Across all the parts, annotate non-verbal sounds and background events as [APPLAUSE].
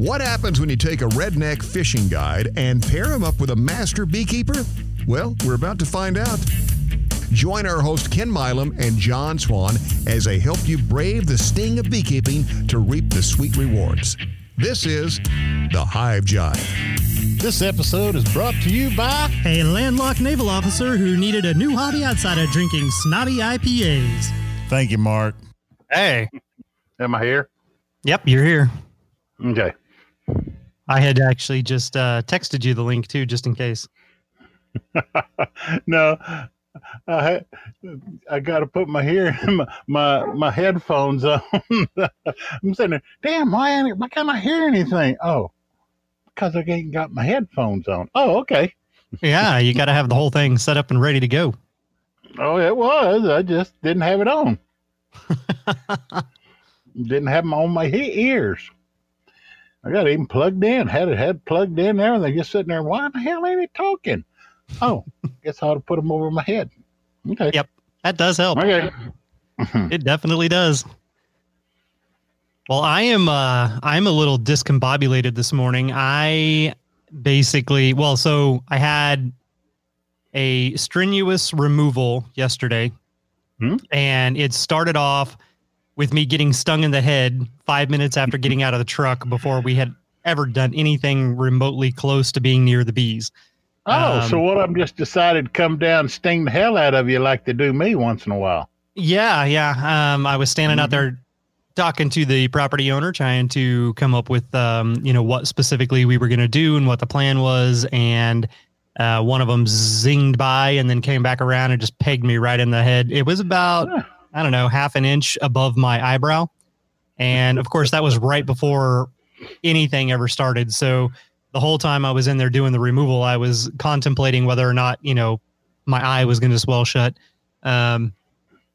What happens when you take a redneck fishing guide and pair him up with a master beekeeper? Well, we're about to find out. Join our host Ken Milam and John Swan as they help you brave the sting of beekeeping to reap the sweet rewards. This is the Hive Jive. This episode is brought to you by a landlocked naval officer who needed a new hobby outside of drinking snotty IPAs. Thank you, Mark. Hey. Am I here? Yep, you're here. Okay. I had actually just uh, texted you the link too, just in case. [LAUGHS] no, I I got to put my hear [LAUGHS] my, my my headphones on. [LAUGHS] I'm sitting there. Damn, why why can't I hear anything? Oh, because I ain't got my headphones on. Oh, okay. yeah, you got to have the whole thing set up and ready to go. Oh, it was. I just didn't have it on. didn't have them on my he- ears. I got it even plugged in. Had it had plugged in there, and they just sitting there. Why the hell ain't it talking? Oh, [LAUGHS] guess I ought to put them over my head. Okay. Yep, that does help. Okay. [LAUGHS] it definitely does. Well, I am. Uh, I'm a little discombobulated this morning. I basically, well, so I had a strenuous removal yesterday, Hmm? and it started off with me getting stung in the head five minutes after getting out of the truck before we had ever done anything remotely close to being near the bees. Oh, Um, so what? I'm just decided to come down and sting the hell out of you like they do me once in a while. Yeah, yeah. Um, I was standing out there talking to the property owner, trying to come up with, um, you know, what specifically we were going to do and what the plan was. And uh, one of them zinged by and then came back around and just pegged me right in the head. It was about, Huh. I don't know, half an inch above my eyebrow. And of course, that was right before anything ever started. So the whole time I was in there doing the removal, I was contemplating whether or not, you know, my eye was going to swell shut. Um,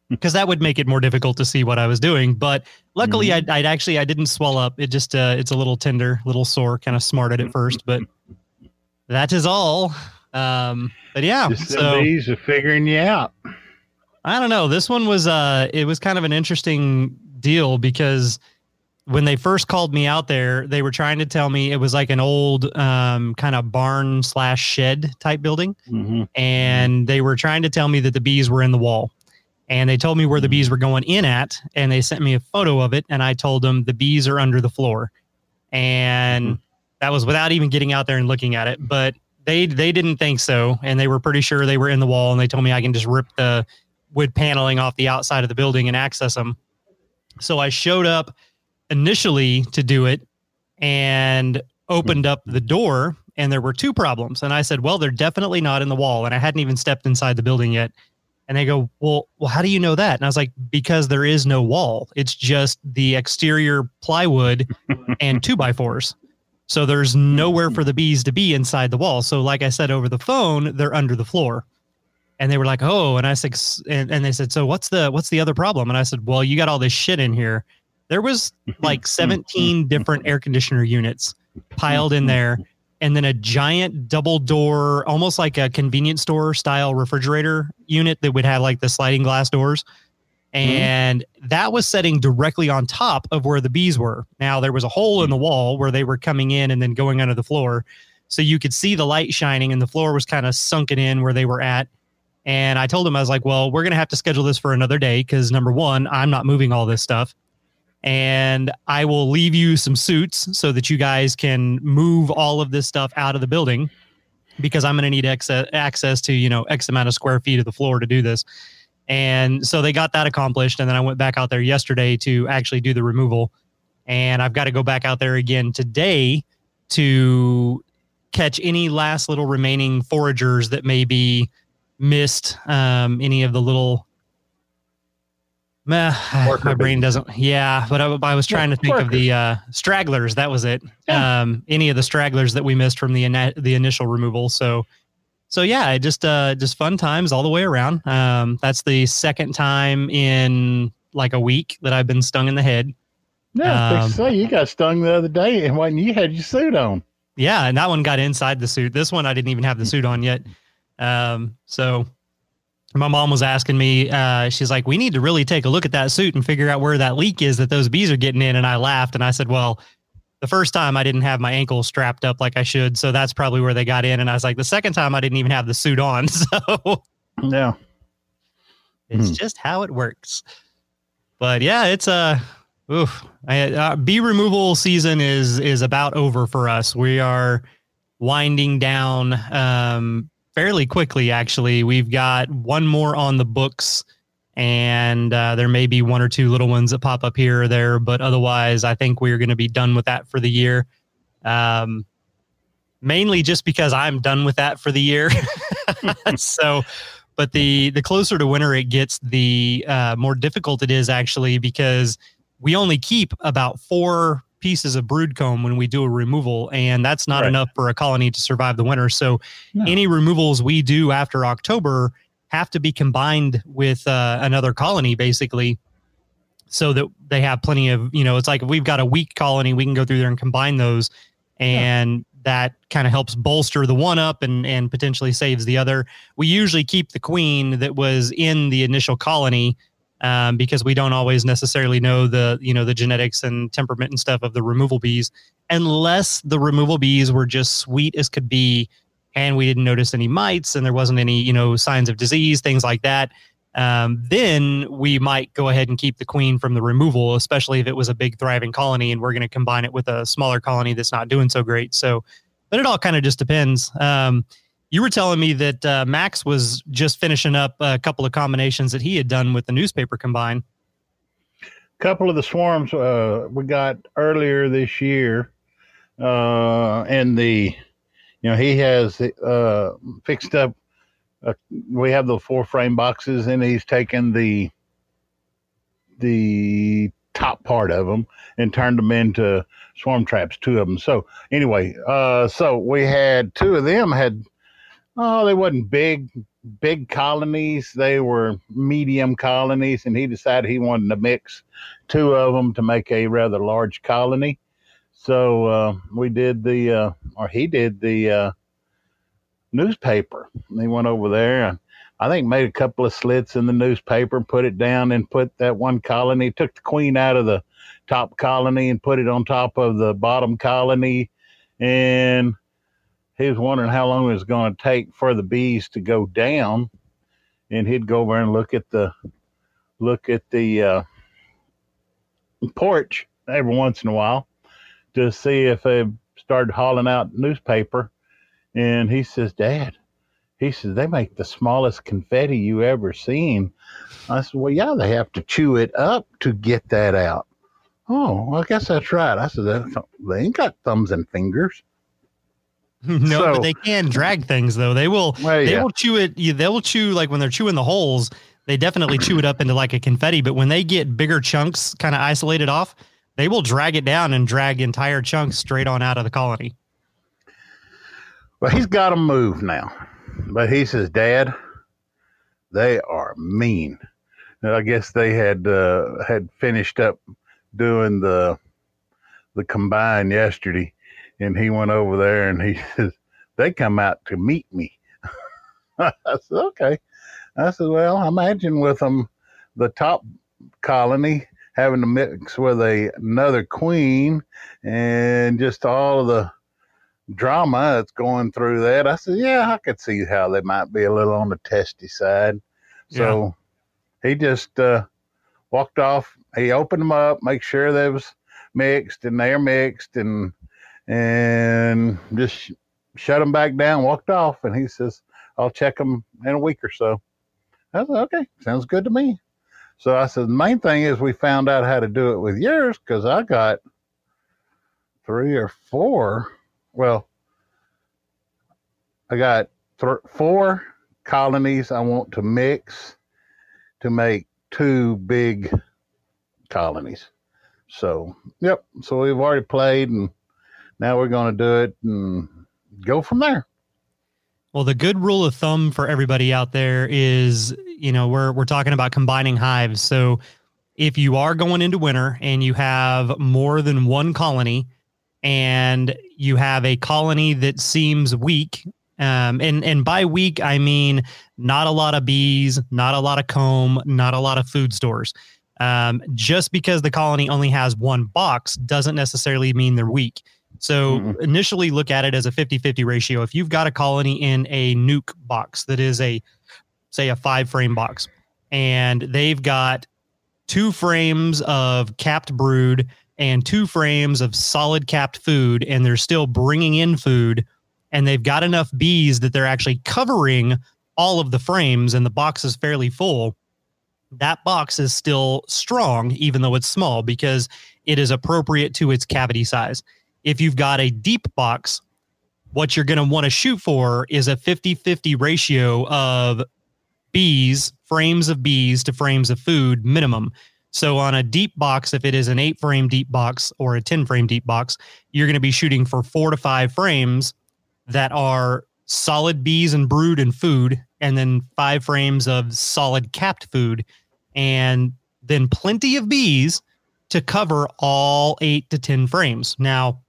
because that would make it more difficult to see what I was doing. But luckily, I'd, I'd actually I didn't swell up. It just uh, it's a little tender, little sore, kind of smarted at first, but that is all. Um, but yeah, Just so bees are figuring you out. I don't know. This one was uh it was kind of an interesting deal because when they first called me out there, they were trying to tell me it was like an old um kind of barn slash shed type building. Mm-hmm. And they were trying to tell me that the bees were in the wall. And they told me where the bees were going in at, and they sent me a photo of it, and I told them the bees are under the floor. And that was without even getting out there and looking at it. But they they didn't think so, and they were pretty sure they were in the wall, and they told me I can just rip the wood paneling off the outside of the building and access them. So I showed up initially to do it and opened up the door and there were two problems and I said, "Well, they're definitely not in the wall." And I hadn't even stepped inside the building yet. And they go, "Well, well, how do you know that?" And I was like, "Because there is no wall. It's just the exterior plywood [LAUGHS] and two by fours. So there's nowhere for the bees to be inside the wall. So, like I said over the phone, they're under the floor." And they were like, "Oh," and I said, and, and they said, "So what's the what's the other problem?" And I said, "Well, you got all this shit in here. There was [LAUGHS] like 17 different air conditioner units piled in there, and then a giant double door, almost like a convenience store style refrigerator unit that would have like the sliding glass doors." Hmm? And that was setting directly on top of where the bees were. Now there was a hole in the hmm. wall where they were coming in and then going under the floor. So you could see the light shining and the floor was kind of sunken in where they were at. And I told him, I was like, well, we're going to have to schedule this for another day because number one, I'm not moving all this stuff. And I will leave you some suits so that you guys can move all of this stuff out of the building because I'm going to need access, access to, you know, X amount of square feet of the floor to do this. And so they got that accomplished. And then I went back out there yesterday to actually do the removal. And I've got to go back out there again today to catch any last little remaining foragers that may be missed um, any of the little. Meh, my brain doesn't. Yeah, but I, I was trying to think of the uh, stragglers. That was it. Yeah. Um, any of the stragglers that we missed from the the initial removal. So, so yeah, just uh, just fun times all the way around. Um, that's the second time in like a week that I've been stung in the head. Yeah, Um, um, say you got stung the other day, and when you had your suit on. Yeah, and that one got inside the suit. This one I didn't even have the suit on yet. Um, so my mom was asking me, uh, she's like, we need to really take a look at that suit and figure out where that leak is that those bees are getting in. And I laughed and I said, well, the first time I didn't have my ankle strapped up like I should, so that's probably where they got in. And I was like, the second time I didn't even have the suit on, [LAUGHS] so Yeah. it's Hmm. just how it works. But yeah, it's a oof. I, uh, bee removal season is is about over for us. We are winding down um, fairly quickly. Actually, we've got one more on the books, and uh, there may be one or two little ones that pop up here or there. But otherwise, I think we're going to be done with that for the year. Um, mainly just because I'm done with that for the year. [LAUGHS] so but the the closer to winter it gets the uh, more difficult it is actually because we only keep about four pieces of brood comb when we do a removal and that's not Right. enough for a colony to survive the winter so No. any removals we do after october have to be combined with uh, another colony basically so that they have plenty of you know it's like if we've got a weak colony we can go through there and combine those and that kind of helps bolster the one up and and potentially saves the other we usually keep the queen that was in the initial colony um, because we don't always necessarily know the you know the genetics and temperament and stuff of the removal bees unless the removal bees were just sweet as could be and we didn't notice any mites and there wasn't any you know signs of disease things like that um, then we might go ahead and keep the queen from the removal especially if it was a big thriving colony and we're going to combine it with a smaller colony that's not doing so great. So but it all kind of just depends. Um, you were telling me that uh, Max was just finishing up a couple of combinations that he had done with the newspaper combine. A couple of the swarms uh, we got earlier this year, uh, and the, you know, he has uh, fixed up. Uh, we have the four frame boxes, and he's taken the the top part of them and turned them into swarm traps. Two of them. So anyway, uh, so we had two of them had. Oh, they wasn't big big colonies. They were medium colonies, and he decided he wanted to mix two of them to make a rather large colony. So uh, we did the, uh, or he did the uh, newspaper. He went over there and I think made a couple of slits in the newspaper, put it down, and put that one colony. Took the queen out of the top colony and put it on top of the bottom colony, and he was wondering how long it was going to take for the bees to go down, and he'd go over and look at the look at the uh, porch every once in a while to see if they started hauling out newspaper. And he says, Dad, he says, they make the smallest confetti you ever seen. I said, Well, yeah, they have to chew it up to get that out. Oh, well, I guess that's right. I said, They ain't got thumbs and fingers. [LAUGHS] no, So- but they can drag things though. They will. Well, They yeah. will chew it. They will chew like when they're chewing the holes. They definitely chew it up into like a confetti. But when they get bigger chunks, kind of isolated off, they will drag it down and drag entire chunks straight on out of the colony. Well, he's got to move now. But he says, Dad, they are mean. And I guess they had uh, had finished up doing the the combine yesterday, and he went over there and he [LAUGHS] says they come out to meet me. [LAUGHS] I said, okay. I said, well, imagine with them the top colony having to mix with a, another queen and just all of the drama that's going through that. I said, yeah, I could see how they might be a little on the testy side. So he just uh, walked off. He opened them up, make sure they was mixed and they're mixed, and and just shut them back down. Walked off, and he says, "I'll check them in a week or so." I said, "Okay, sounds good to me." So I said, "The main thing is we found out how to do it with yours because I got three or four. Well, I got th- four colonies I want to mix to make two big colonies. So, yep. So we've already played, and now we're going to do it and go from there. Well, the good rule of thumb for everybody out there is, you know, we're we're talking about combining hives. So if you are going into winter and you have more than one colony and you have a colony that seems weak, um, and and by weak I mean not a lot of bees, not a lot of comb, not a lot of food stores. Um, just because the colony only has one box doesn't necessarily mean they're weak. So Mhm. initially look at it as a 50 50 ratio. If you've got a colony in a nuc box that is a, say, a five frame box, and they've got two frames of capped brood and two frames of solid capped food, and they're still bringing in food, and they've got enough bees that they're actually covering all of the frames, and the box is fairly full. That box is still strong, even though it's small, because it is appropriate to its cavity size. If you've got a deep box, what you're going to want to shoot for is a 50 50 ratio of bees, frames of bees to frames of food minimum. So on a deep box, if it is an eight frame deep box or a 10 frame deep box, you're going to be shooting for four to five frames that are solid bees and brood and food, and then five frames of solid capped food, and then plenty of bees to cover all eight to 10 frames. Now,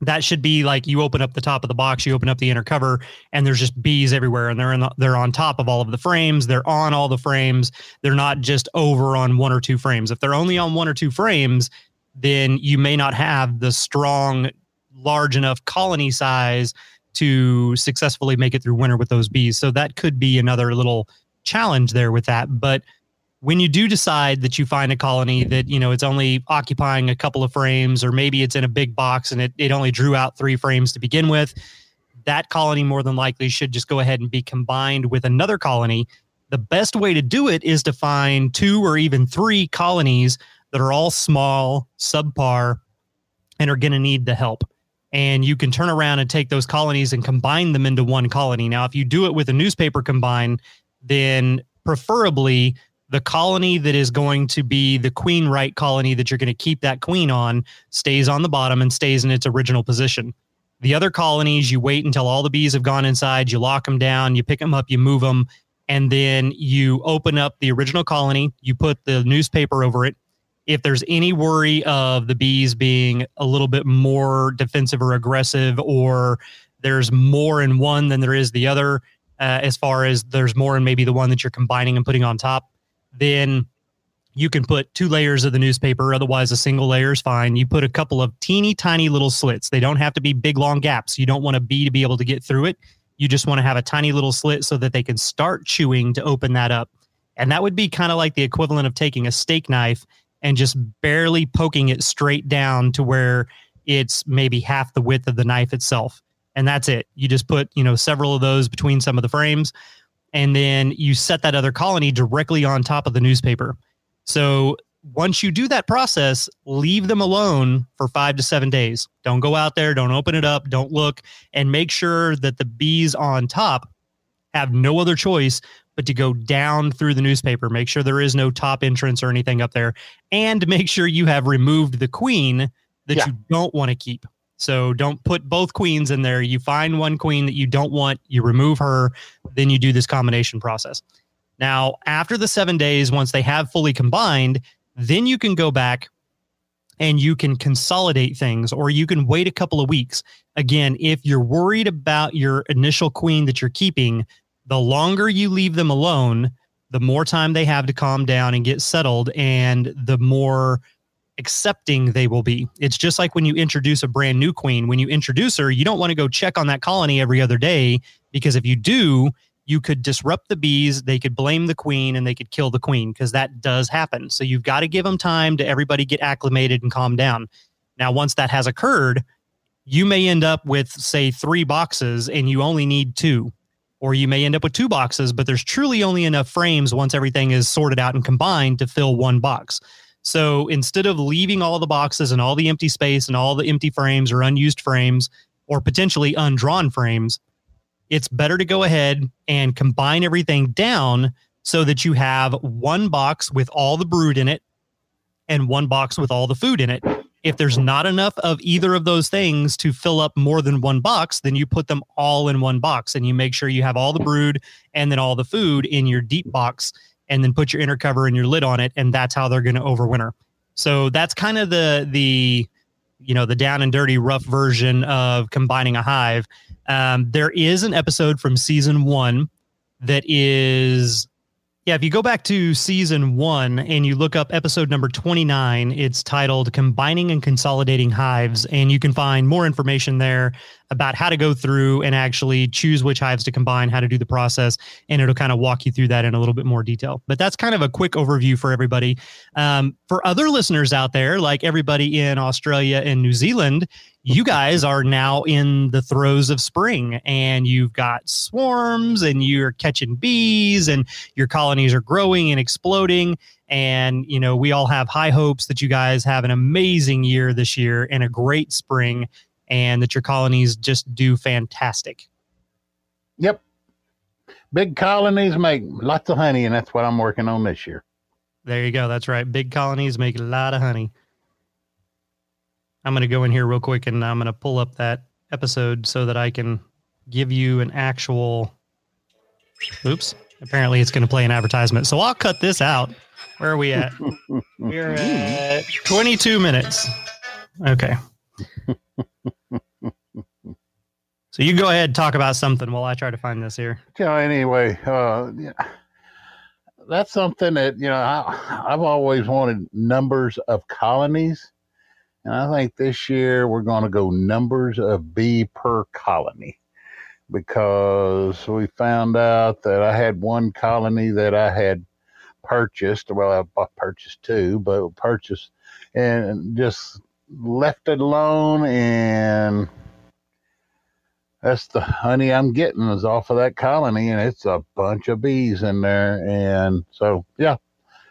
that should be like you open up the top of the box, you open up the inner cover, and there's just bees everywhere, and they're in the, they're on top of all of the frames. They're on all the frames. They're not just over on one or two frames. If they're only on one or two frames, then you may not have the strong, large enough colony size to successfully make it through winter with those bees. So that could be another little challenge there with that. But when you do decide that you find a colony that you know it's only occupying a couple of frames or maybe it's in a big box and it, it only drew out three frames to begin with that colony more than likely should just go ahead and be combined with another colony. The best way to do it is to find two or even three colonies that are all small subpar and are going to need the help. And you can turn around and take those colonies and combine them into one colony. Now if you do it with a newspaper combine then preferably the colony that is going to be the queen right colony that you're going to keep that queen on stays on the bottom and stays in its original position. The other colonies, you wait until all the bees have gone inside, you lock them down, you pick them up, you move them, and then you open up the original colony, you put the newspaper over it. If there's any worry of the bees being a little bit more defensive or aggressive, or there's more in one than there is the other, uh, as far as there's more in maybe the one that you're combining and putting on top, then you can put two layers of the newspaper. Otherwise, a single layer is fine. You put a couple of teeny tiny little slits. They don't have to be big, long gaps. You don't want a bee to be able to get through it. You just want to have a tiny little slit so that they can start chewing to open that up. And that would be kind of like the equivalent of taking a steak knife and just barely poking it straight down to where it's maybe half the width of the knife itself. And that's it. You just put, you know, several of those between some of the frames and then you set that other colony directly on top of the newspaper. So once you do that process, leave them alone for five to seven days. Don't go out there, don't open it up, don't look, and make sure that the bees on top have no other choice but to go down through the newspaper. Make sure there is no top entrance or anything up there, and make sure you have removed the queen that Yeah. you don't want to keep. So don't put both queens in there. You find one queen that you don't want, you remove her, then you do this combination process. Now, after the seven days, once they have fully combined, then you can go back and you can consolidate things or you can wait a couple of weeks. Again, if you're worried about your initial queen that you're keeping, the longer you leave them alone, the more time they have to calm down and get settled, and the more accepting they will be. It's just like when you introduce a brand new queen. When you introduce her, you don't want to go check on that colony every other day because if you do, you could disrupt the bees, they could blame the queen, and they could kill the queen because that does happen. So you've got to give them time to everybody get acclimated and calm down. Now, once that has occurred, you may end up with, say, three boxes and you only need two. Or you may end up with two boxes, but there's truly only enough frames once everything is sorted out and combined to fill one box. So instead of leaving all the boxes and all the empty space and all the empty frames or unused frames or potentially undrawn frames, it's better to go ahead and combine everything down so that you have one box with all the brood in it and one box with all the food in it. If there's not enough of either of those things to fill up more than one box, then you put them all in one box and you make sure you have all the brood and then all the food in your deep box and then put your inner cover and your lid on it and that's how they're going to overwinter. So that's kind of the the you know the down and dirty rough version of combining a hive. Um, there is an episode from season one that is Yeah, if you go back to season one and you look up episode number 29, it's titled Combining and Consolidating Hives. And you can find more information there about how to go through and actually choose which hives to combine, how to do the process. And it'll kind of walk you through that in a little bit more detail. But that's kind of a quick overview for everybody. Um, for other listeners out there, like everybody in Australia and New Zealand, you guys are now in the throes of spring and you've got swarms and you're catching bees and your colonies are growing and exploding and you know we all have high hopes that you guys have an amazing year this year and a great spring and that your colonies just do fantastic. Yep. Big colonies make lots of honey, and that's what I'm working on this year. there you go. That's right. Big colonies make a lot of honey. I'm going to go in here real quick and i'm going to pull up that episode so that i can give you an actual oops apparently it's going to play an advertisement. So i'll cut this out. Where are we at? [LAUGHS] We're at 22 minutes. Okay [LAUGHS] so you go ahead and talk about something while i try to find this here So anyway, uh, yeah, that's something that you know I, I've always wanted numbers of colonies, and I think this year we're going to go numbers of bee per colony because we found out that I had one colony that I had purchased. Well, I purchased two, but purchased and just left it alone and that's the honey I'm getting is off of that colony, and it's a bunch of bees in there. And so, yeah,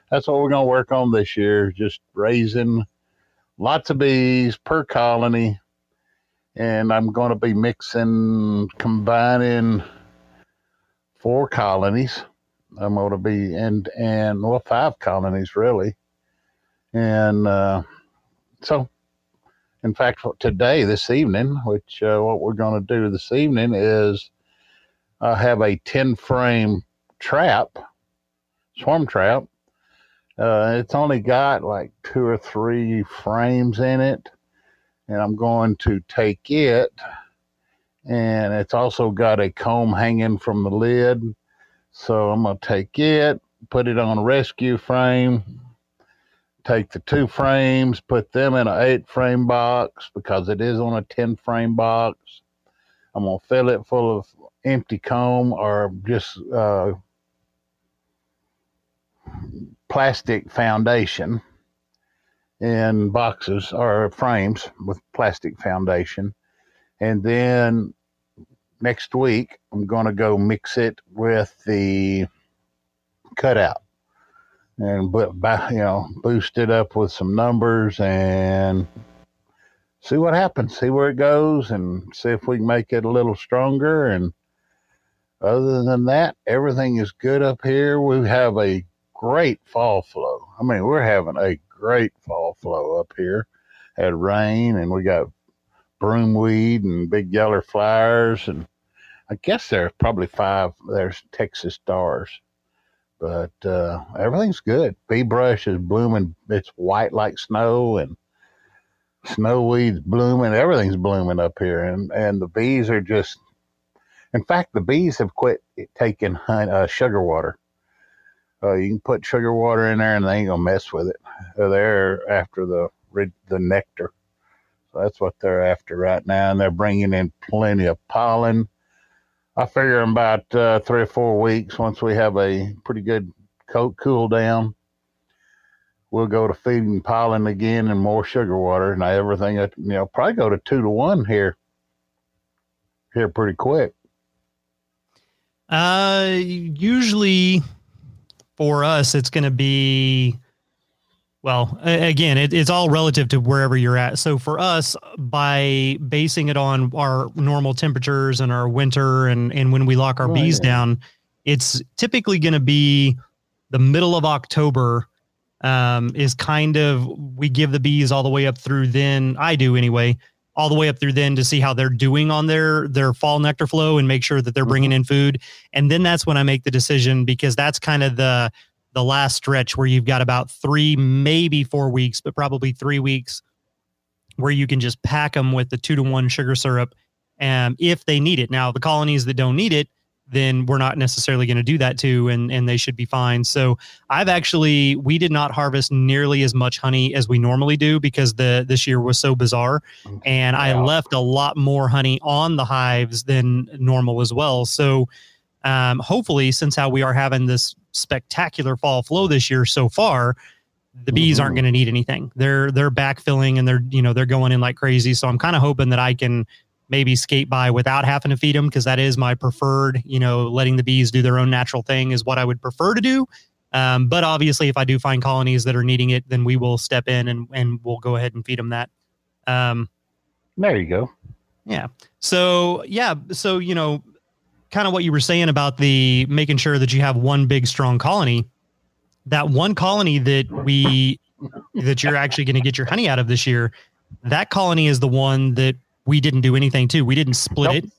that's what we're going to work on this year just raising lots of bees per colony. And I'm going to be mixing, combining four colonies. I'm going to be, and, and, well, five colonies really. And uh, so, in fact, today, this evening, which uh, what we're going to do this evening is uh, have a 10 frame trap, swarm trap. Uh, it's only got like two or three frames in it. And I'm going to take it, and it's also got a comb hanging from the lid. So I'm going to take it, put it on a rescue frame, take the two frames, put them in an eight frame box because it is on a 10 frame box. I'm going to fill it full of empty comb or just uh, plastic foundation in boxes or frames with plastic foundation. And then next week, I'm going to go mix it with the cutout and but you know boost it up with some numbers and see what happens see where it goes and see if we can make it a little stronger. And other than that everything is good up here. We have a great fall flow. I mean we're having a great fall flow up here. Had rain and we got broomweed and big yellow flowers and i guess there's probably five there's texas stars but uh, everything's good. Bee brush is blooming. It's white like snow, and snowweed's blooming. Everything's blooming up here, and and the bees are just. In fact, the bees have quit taking honey, uh, sugar water. Uh, you can put sugar water in there, and they ain't gonna mess with it. They're after the the nectar. So that's what they're after right now, and they're bringing in plenty of pollen I figure in about uh, three or four weeks, once we have a pretty good coat cool down, we'll go to feeding pollen again and more sugar water and everything. You know, probably go to two to one here, here pretty quick. Uh, usually for us, it's going to be, well, again, it, it's all relative to wherever you're at. So for us, by basing it on our normal temperatures and our winter and, and when we lock our Right. bees down, it's typically going to be the middle of October um, is kind of, we give the bees all the way up through then, I do anyway, all the way up through then to see how they're doing on their their fall nectar flow and make sure that they're bringing in food and then that's when i make the decision because that's kind of the the last stretch where you've got about three maybe four weeks but probably three weeks where you can just pack them with the two to one sugar syrup um, if they need it. Now the colonies that don't need it then we're not necessarily going to do that too and and they should be fine. So i've actually we did not harvest nearly as much honey as we normally do because the this year was so bizarre and i left a lot more honey on the hives than normal as well. So um, hopefully since how we are having this spectacular fall flow this year so far the bees aren't Mhm. going to need anything they're they're backfilling and they're you know they're going in like crazy so i'm kind of hoping that i can maybe skate by without having to feed them because that is my preferred you know letting the bees do their own natural thing is what i would prefer to do um, but obviously if i do find colonies that are needing it then we will step in and, and we'll go ahead and feed them that um, There you go. Yeah. So yeah so you know kind of what you were saying about the making sure that you have one big strong colony that one colony that we that you're actually going to get your honey out of this year that colony is the one that we didn't do anything to we didn't split Nope. it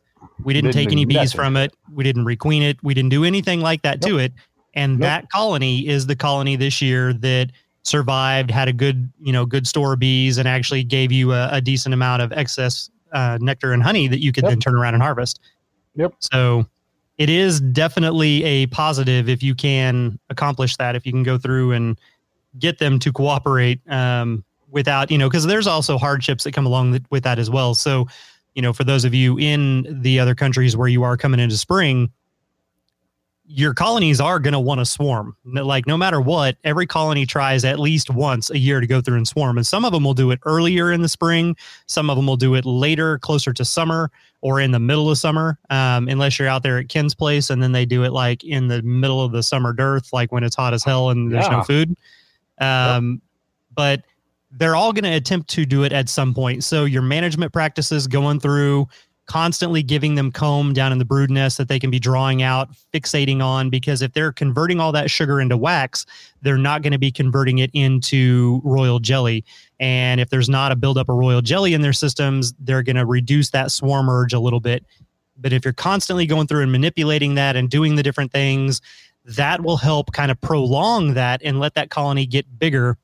we didn't, Didn't take any bees nothing. from it we didn't requeen it we didn't do anything like that to it and Nope. that colony is the colony this year that survived had a good you know good store of bees and actually gave you a, a decent amount of excess uh, nectar and honey that you could Yep. then turn around and harvest Yep. so it is definitely a positive if you can accomplish that if you can go through and get them to cooperate um, without you know because there's also hardships that come along with that as well so you know for those of you in the other countries where you are coming into spring your colonies are going to want to swarm like no matter what every colony tries at least once a year to go through and swarm and some of them will do it earlier in the spring some of them will do it later closer to summer or in the middle of summer um, unless you're out there at ken's place and then they do it like in the middle of the summer dearth like when it's hot as hell and there's no Yeah. food. Um, but they're all going to attempt to do it at some point. So your management practices going through constantly giving them comb down in the brood nest that they can be drawing out, fixating on, because if they're converting all that sugar into wax, they're not going to be converting it into royal jelly. And if there's not a buildup of royal jelly in their systems, they're going to reduce that swarm urge a little bit. But if you're constantly going through and manipulating that and doing the different things, that will help kind of prolong that and let that colony get bigger.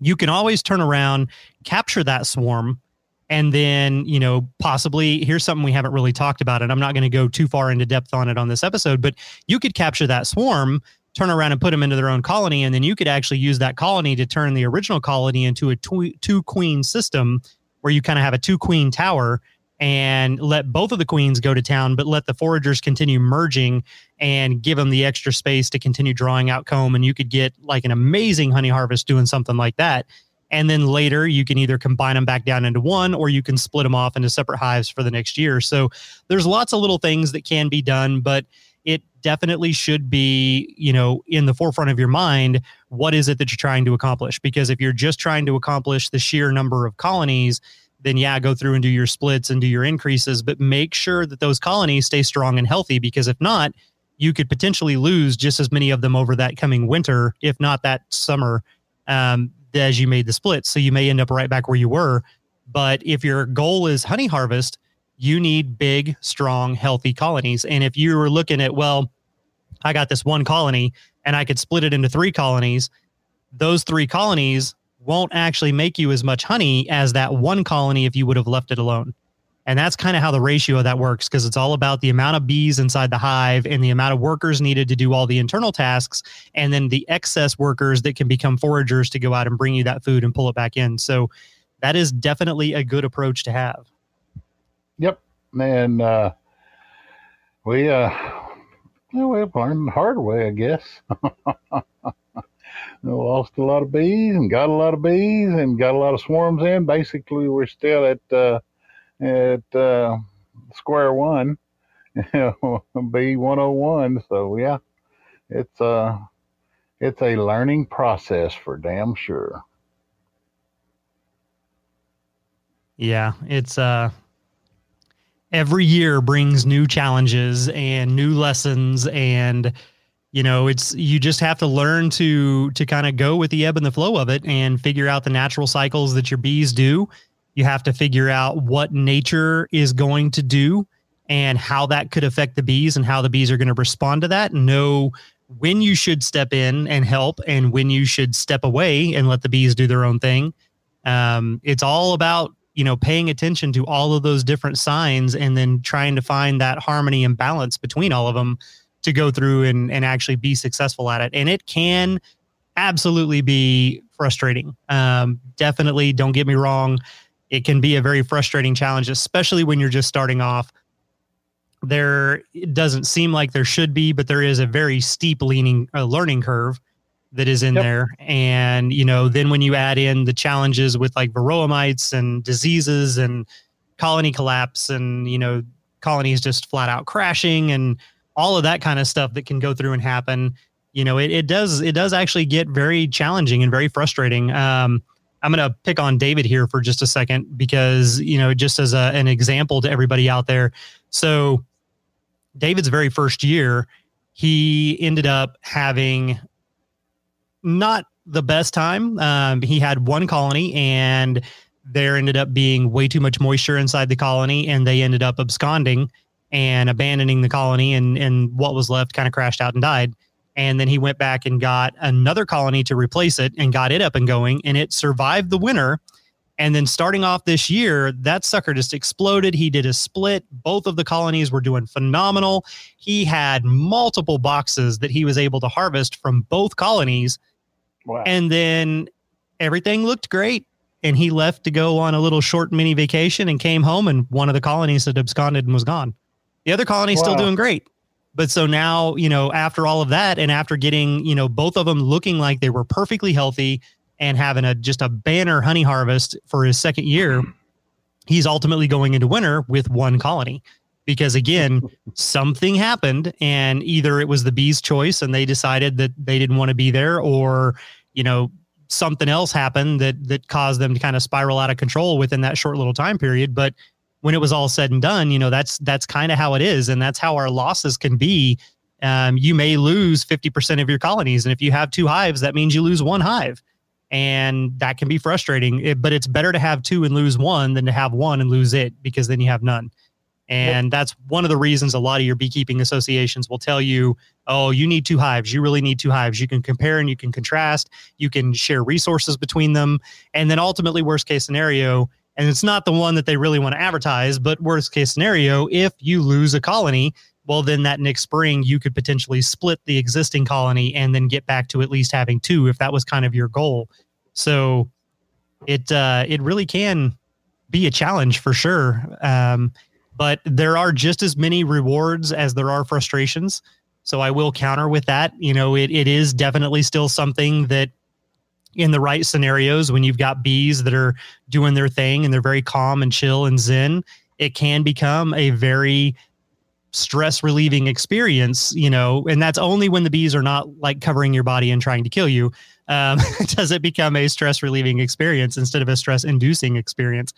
You can always turn around, capture that swarm, and then you know possibly here's something we haven't really talked about and i'm not going to go too far into depth on it on this episode but you could capture that swarm turn around and put them into their own colony and then you could actually use that colony to turn the original colony into a two, two queen system where you kind of have a two queen tower and let both of the queens go to town but let the foragers continue merging and give them the extra space to continue drawing out comb and you could get like an amazing honey harvest doing something like that and then later you can either combine them back down into one or you can split them off into separate hives for the next year. So there's lots of little things that can be done but it definitely should be you know in the forefront of your mind what is it that you're trying to accomplish? Because if you're just trying to accomplish the sheer number of colonies then yeah go through and do your splits and do your increases but make sure that those colonies stay strong and healthy because if not you could potentially lose just as many of them over that coming winter if not that summer. Um, as you made the split. So you may end up right back where you were. But if your goal is honey harvest, you need big, strong, healthy colonies. And if you were looking at, well, I got this one colony and I could split it into three colonies, those three colonies won't actually make you as much honey as that one colony if you would have left it alone. And that's kind of how the ratio of that works because it's all about the amount of bees inside the hive and the amount of workers needed to do all the internal tasks, and then the excess workers that can become foragers to go out and bring you that food and pull it back in. So that is definitely a good approach to have. Yep. And uh, we uh, well, we've learned the hard way, I guess. [LAUGHS] We lost a lot of bees and got a lot of bees and got a lot of swarms in. Basically, we're still at uh, at uh, square one, [LAUGHS] B one hundred one. So yeah, it's uh it's a learning process for damn sure. Yeah, it's uh every year brings new challenges and new lessons and you know, it's you just have to learn to to kind of go with the ebb and the flow of it and figure out the natural cycles that your bees do. You have to figure out what nature is going to do and how that could affect the bees and how the bees are going to respond to that. Know when you should step in and help and when you should step away and let the bees do their own thing. Um, it's all about you know, paying attention to all of those different signs and then trying to find that harmony and balance between all of them to go through and, and actually be successful at it. And it can absolutely be frustrating. Um, definitely, don't get me wrong. It can be a very frustrating challenge, especially when you're just starting off. There it doesn't seem like there should be, but there is a very steep leaning uh, learning curve that is in Yep. there. And, you know, then when you add in the challenges with like varroa mites and diseases and colony collapse and, you know, colonies just flat out crashing and all of that kind of stuff that can go through and happen, you know, it, it does, it does actually get very challenging and very frustrating. Um, I'm going to pick on David here for just a second because, you know, just as a, an example to everybody out there. So, David's very first year, he ended up having not the best time. Um, he had one colony and there ended up being way too much moisture inside the colony and they ended up absconding and abandoning the colony and, and what was left kind of crashed out and died. And then he went back and got another colony to replace it and got it up and going and it survived the winter. And then starting off this year, that sucker just exploded. He did a split. Both of the colonies were doing phenomenal. He had multiple boxes that he was able to harvest from both colonies Wow. and then everything looked great. And he left to go on a little short mini vacation and came home, and one of the colonies had absconded and was gone. The other colony's still doing great. But so now, you know, after all of that, and after getting, you know, both of them looking like they were perfectly healthy and having a just a banner honey harvest for his second year, mm-hmm. he's ultimately going into winter with one colony. Because again, [LAUGHS] something happened and either it was the bees' choice and they decided that they didn't want to be there, or, you know, something else happened that that caused them to kind of spiral out of control within that short little time period. But when it was all said and done, you know, that's that's kind of how it is, and that's how our losses can be. Um, you may lose 50% of your colonies. And if you have two hives, that means you lose one hive. And that can be frustrating. It- but it's better to have two and lose one than to have one and lose it because then you have none. And that's one of the reasons a lot of your beekeeping associations will tell you, oh, you need two hives. You really need two hives. You can compare and you can contrast. You can share resources between them. And then ultimately, worst case scenario, and it's not the one that they really want to advertise, but worst case scenario, if you lose a colony, well, then that next spring you could potentially split the existing colony and then get back to at least having two if that was kind of your goal. So it uh, it really can be a challenge for sure. Um, but there are just as many rewards as there are frustrations. So I will counter with that. You know, it, it is definitely still something that in the right scenarios, when you've got bees that are doing their thing and they're very calm and chill and zen, it can become a very stress relieving experience, you know, and that's only when the bees are not like covering your body and trying to kill you. Um, [LAUGHS] does it become a stress relieving experience instead of a stress inducing experience?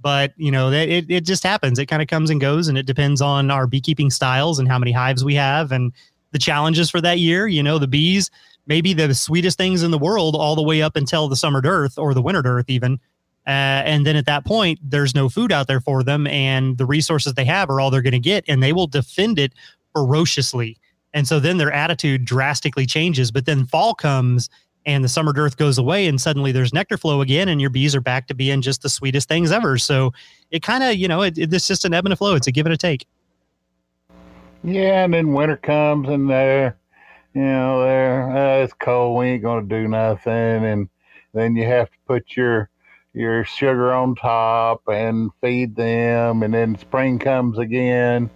But you know, it, it just happens. It kind of comes and goes, and it depends on our beekeeping styles and how many hives we have and the challenges for that year. You know, the bees may be the sweetest things in the world all the way up until the summer dearth or the winter dearth, even. Uh, and then at that point, there's no food out there for them, and the resources they have are all they're going to get, and they will defend it ferociously. And so then their attitude drastically changes. But then fall comes and the summer dearth goes away, and suddenly there's nectar flow again, and your bees are back to being just the sweetest things ever. So it kind of, you know, it, it, it's just an ebb and a flow. It's a give and a take. Yeah, and then winter comes and there, you know, there uh, it's cold. We ain't gonna do nothing, and then you have to put your your sugar on top and feed them, and then spring comes again,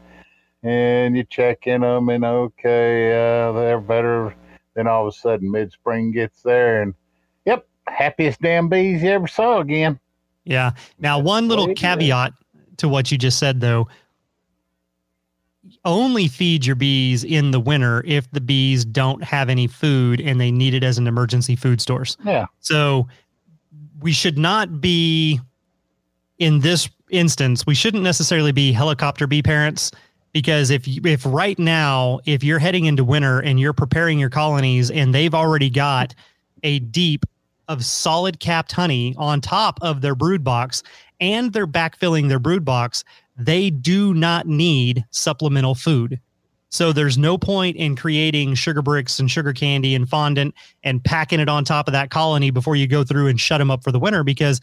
and you check in them, and okay, uh, they're better. Then all of a sudden, mid spring gets there, and yep, happiest damn bees you ever saw again. Yeah. Now, one little caveat to what you just said, though only feed your bees in the winter if the bees don't have any food and they need it as an emergency food source. Yeah, So we should not be in this instance, we shouldn't necessarily be helicopter bee parents because if if right now if you're heading into winter and you're preparing your colonies and they've already got a deep of solid capped honey on top of their brood box and they're backfilling their brood box, they do not need supplemental food. So there's no point in creating sugar bricks and sugar candy and fondant and packing it on top of that colony before you go through and shut them up for the winter because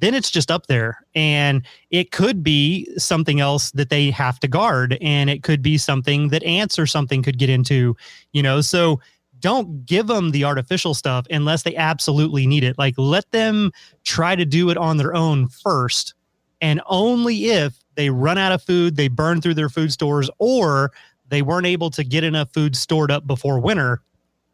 then it's just up there. And it could be something else that they have to guard and it could be something that ants or something could get into you know? So don't give them the artificial stuff unless they absolutely need it. Like let them try to do it on their own first. And only if they run out of food they burn through their food stores or they weren't able to get enough food stored up before winter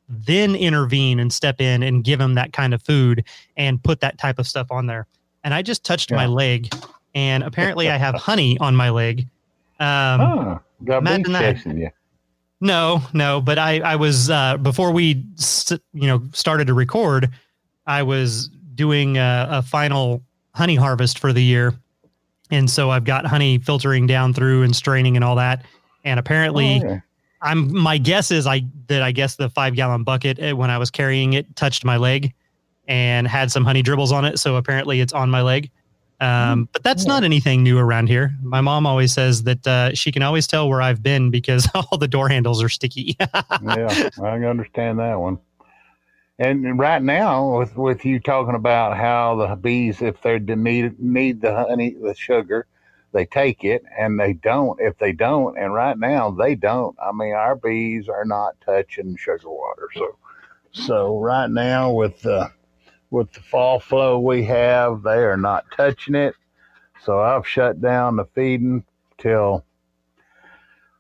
then intervene and step in and give them that kind of food and put that type of stuff on there and I just touched Yeah. my leg, and apparently I have honey on my leg. Um, oh, got imagine that. you. No, no, but I, I was uh, before we, you know, started to record. I was doing a, a final honey harvest for the year, and so I've got honey filtering down through and straining and all that. And apparently, Oh, yeah. I'm my guess is I that I guess the five gallon bucket eh, when I was carrying it touched my leg and had some honey dribbles on it. So apparently it's on my leg. Um, but that's not anything new around here. My mom always says that uh, she can always tell where I've been because [LAUGHS] all the door handles are sticky. [LAUGHS] yeah, I understand that one. And right now, with with you talking about how the bees, if they need need the honey, the sugar, they take it, and they don't if they don't. And right now, they don't. I mean, our bees are not touching sugar water. So, so right now with the with the fall flow we have, they are not touching it. So I've shut down the feeding till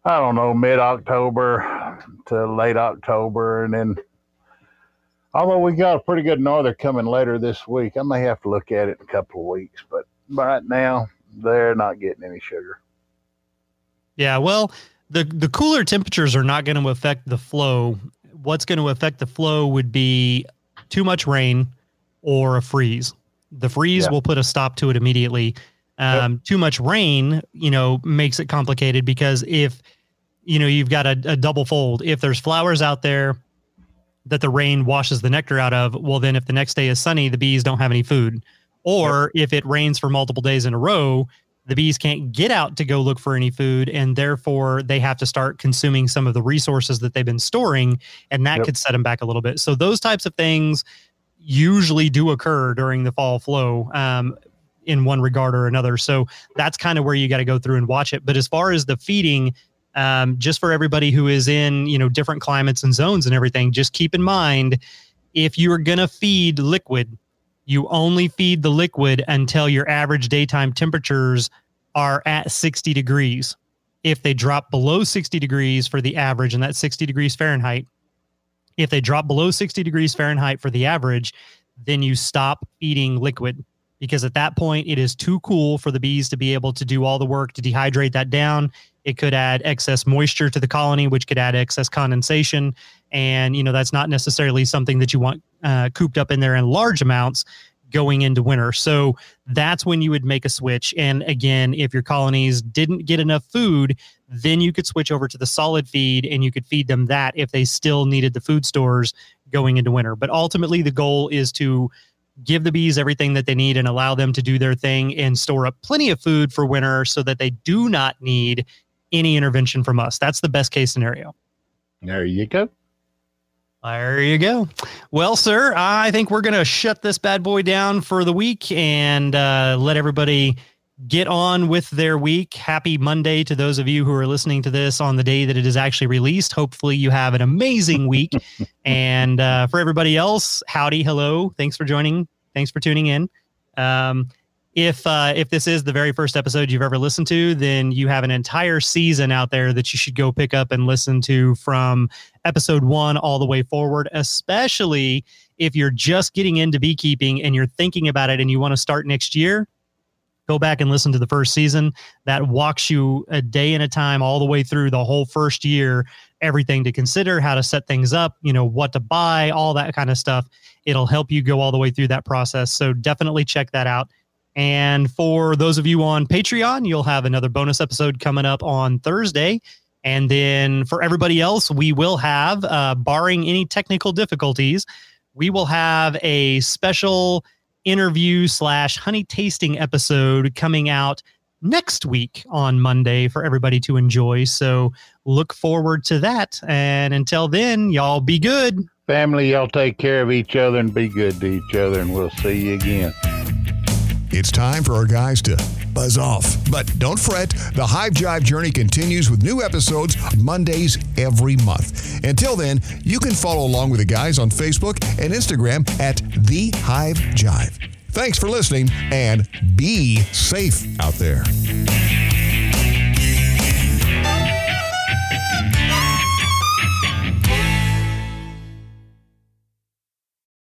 I don't know mid October to late October, and then although we got a pretty good norther coming later this week, I may have to look at it in a couple of weeks. But right now, they're not getting any sugar. Yeah, well, the the cooler temperatures are not going to affect the flow. What's going to affect the flow would be too much rain or a freeze. The freeze Yeah. will put a stop to it immediately. Um, Too much rain, you know, makes it complicated because if you know you've got a, a double fold, if there's flowers out there that the rain washes the nectar out of, well, then if the next day is sunny, the bees don't have any food. Or if it rains for multiple days in a row, the bees can't get out to go look for any food and therefore they have to start consuming some of the resources that they've been storing and that Yep. could set them back a little bit so those types of things usually do occur during the fall flow um, in one regard or another so that's kind of where you got to go through and watch it but as far as the feeding um, just for everybody who is in you know different climates and zones and everything just keep in mind if you're going to feed liquid you only feed the liquid until your average daytime temperatures are at 60 degrees. If they drop below 60 degrees for the average, and that's 60 degrees Fahrenheit, if they drop below 60 degrees Fahrenheit for the average, then you stop feeding liquid because at that point it is too cool for the bees to be able to do all the work to dehydrate that down. It could add excess moisture to the colony, which could add excess condensation. And, you know, that's not necessarily something that you want uh, cooped up in there in large amounts going into winter. So that's when you would make a switch. And again, if your colonies didn't get enough food, then you could switch over to the solid feed and you could feed them that if they still needed the food stores going into winter. But ultimately, the goal is to give the bees everything that they need and allow them to do their thing and store up plenty of food for winter so that they do not need any intervention from us. That's the best case scenario. There you go. There you go. Well, sir, I think we're going to shut this bad boy down for the week and uh, let everybody get on with their week. Happy Monday to those of you who are listening to this on the day that it is actually released. Hopefully, you have an amazing week. [LAUGHS] and uh, for everybody else, howdy, hello. Thanks for joining. Thanks for tuning in. Um, if uh, if this is the very first episode you've ever listened to, then you have an entire season out there that you should go pick up and listen to from episode one all the way forward, especially if you're just getting into beekeeping and you're thinking about it and you want to start next year. Go back and listen to the first season. That walks you a day at a time all the way through the whole first year, everything to consider, how to set things up, you know, what to buy, all that kind of stuff. It'll help you go all the way through that process. So definitely check that out. And for those of you on Patreon, you'll have another bonus episode coming up on Thursday. And then for everybody else, we will have, uh, barring any technical difficulties, we will have a special interview slash honey tasting episode coming out next week on Monday for everybody to enjoy. So look forward to that. And until then, y'all be good. Family, y'all take care of each other and be good to each other, and we'll see you again. It's time for our guys to buzz off. But don't fret, the Hive Jive journey continues with new episodes Mondays every month. Until then, you can follow along with the guys on Facebook and Instagram at The Hive Jive. Thanks for listening and be safe out there.